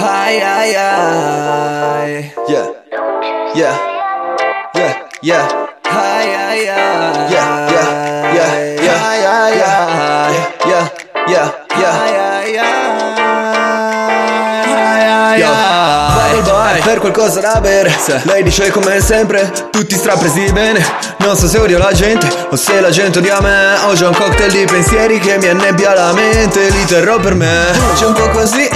Ay, ay, ay. Yeah, yeah, yeah, yeah. Ay, ay, ay. Yeah, yeah, yeah, yeah, Ay, ay, ay. Yeah, yeah, yeah. Vai al bar ay. per qualcosa da bere. Lei dice come sempre, tutti strapresi bene. Non so se odio la gente o se la gente odia me. Ho già un cocktail di pensieri che mi annebbia la mente. Li terrò per me. C'è un po' così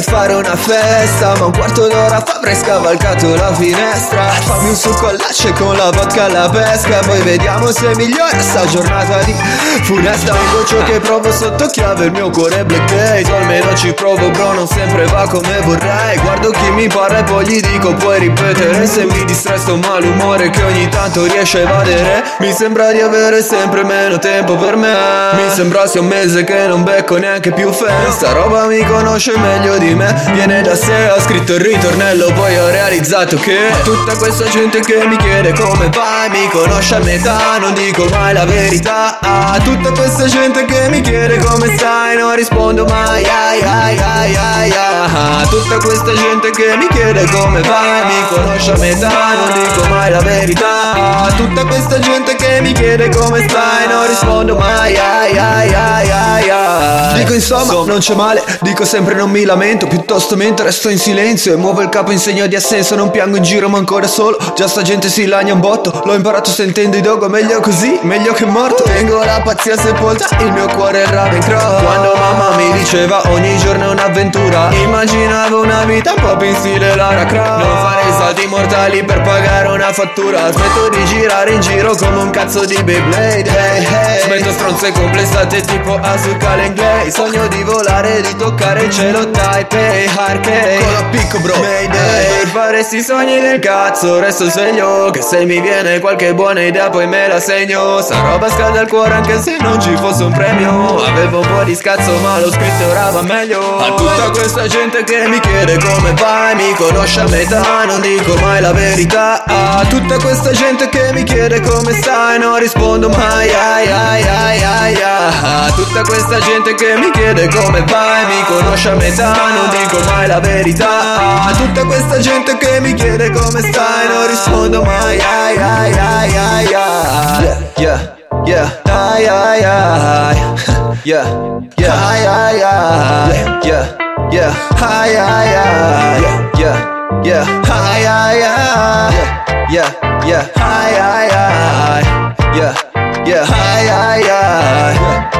vorrei fare una festa Ma un quarto d'ora fa avrei scavalcato la finestra. Fammi un succo all'ace con la vodka alla pesca Poi vediamo se migliora sta giornata di funesta. Vengo ciò che provo sotto chiave il mio cuore è black gate O almeno ci provo bro non sempre va come vorrei. Guardo chi mi parla e poi gli dico puoi ripetere? Se mi distrae sto malumore che ogni tanto riesce a evadere Mi sembra di avere sempre meno tempo per me. Mi sembra sia un mese che non becco neanche più fan Sta roba mi conosce meglio di me Viene da sé, ho scritto il ritornello Poi ho realizzato che Tutta questa gente che mi chiede come vai Mi conosce a metà, non dico mai la verità. Ah, Tutta questa gente che mi chiede come stai Non rispondo mai ai ai ai ai ah. Tutta questa gente che mi chiede come vai Mi conosce a metà, non dico mai la verità. Ah, Tutta questa gente che mi chiede come stai Non rispondo mai ai ai ai ai ai Dico insomma, non c'è male. Dico sempre non mi lamento. Piuttosto mentre resto in silenzio E muovo il capo in segno di assenso Non piango in giro ma ancora solo. Già sta gente si lagna un botto. L'ho imparato sentendo i dogo Meglio così, meglio che morto. Tengo la pazzia sepolta Il mio cuore è Ravencroft Quando mamma mi diceva ogni giorno è un'avventura Immaginavo una vita un po' più in stile Lara Croft. Non farei salti mortali per pagare una fattura. Smetto di girare in giro come un cazzo di Beyblade hey, hey. Smetto stronze complessate tipo Asuka Lenglei Sogno di volare, di toccare il cielo Taipei, Harkei Con la picco bro. Mayday Per fare sti sogni del cazzo resto sveglio Che se mi viene qualche buona idea poi me la segno. Sta roba scalda il cuore anche se non ci fosse un premio. Avevo un po' di scazzo ma l'ho scritto e ora va meglio. A tutta questa gente che mi chiede come vai Mi conosce a metà, non dico mai la verità. A tutta questa gente che mi chiede come stai Non rispondo mai ai tutta questa gente che mi chiede come vai Mi conosce a metà, non dico mai la verità. Tutta questa gente che mi chiede come stai Non rispondo mai. Ai ai ai ai ai. Yeah, yeah, ai ai ai. Yeah, yeah, ai ai ai. Yeah, yeah, ai ai ai. Yeah, yeah, ai ai ai. Yeah, yeah, ai ai ai. Yeah, yeah, ai ai ai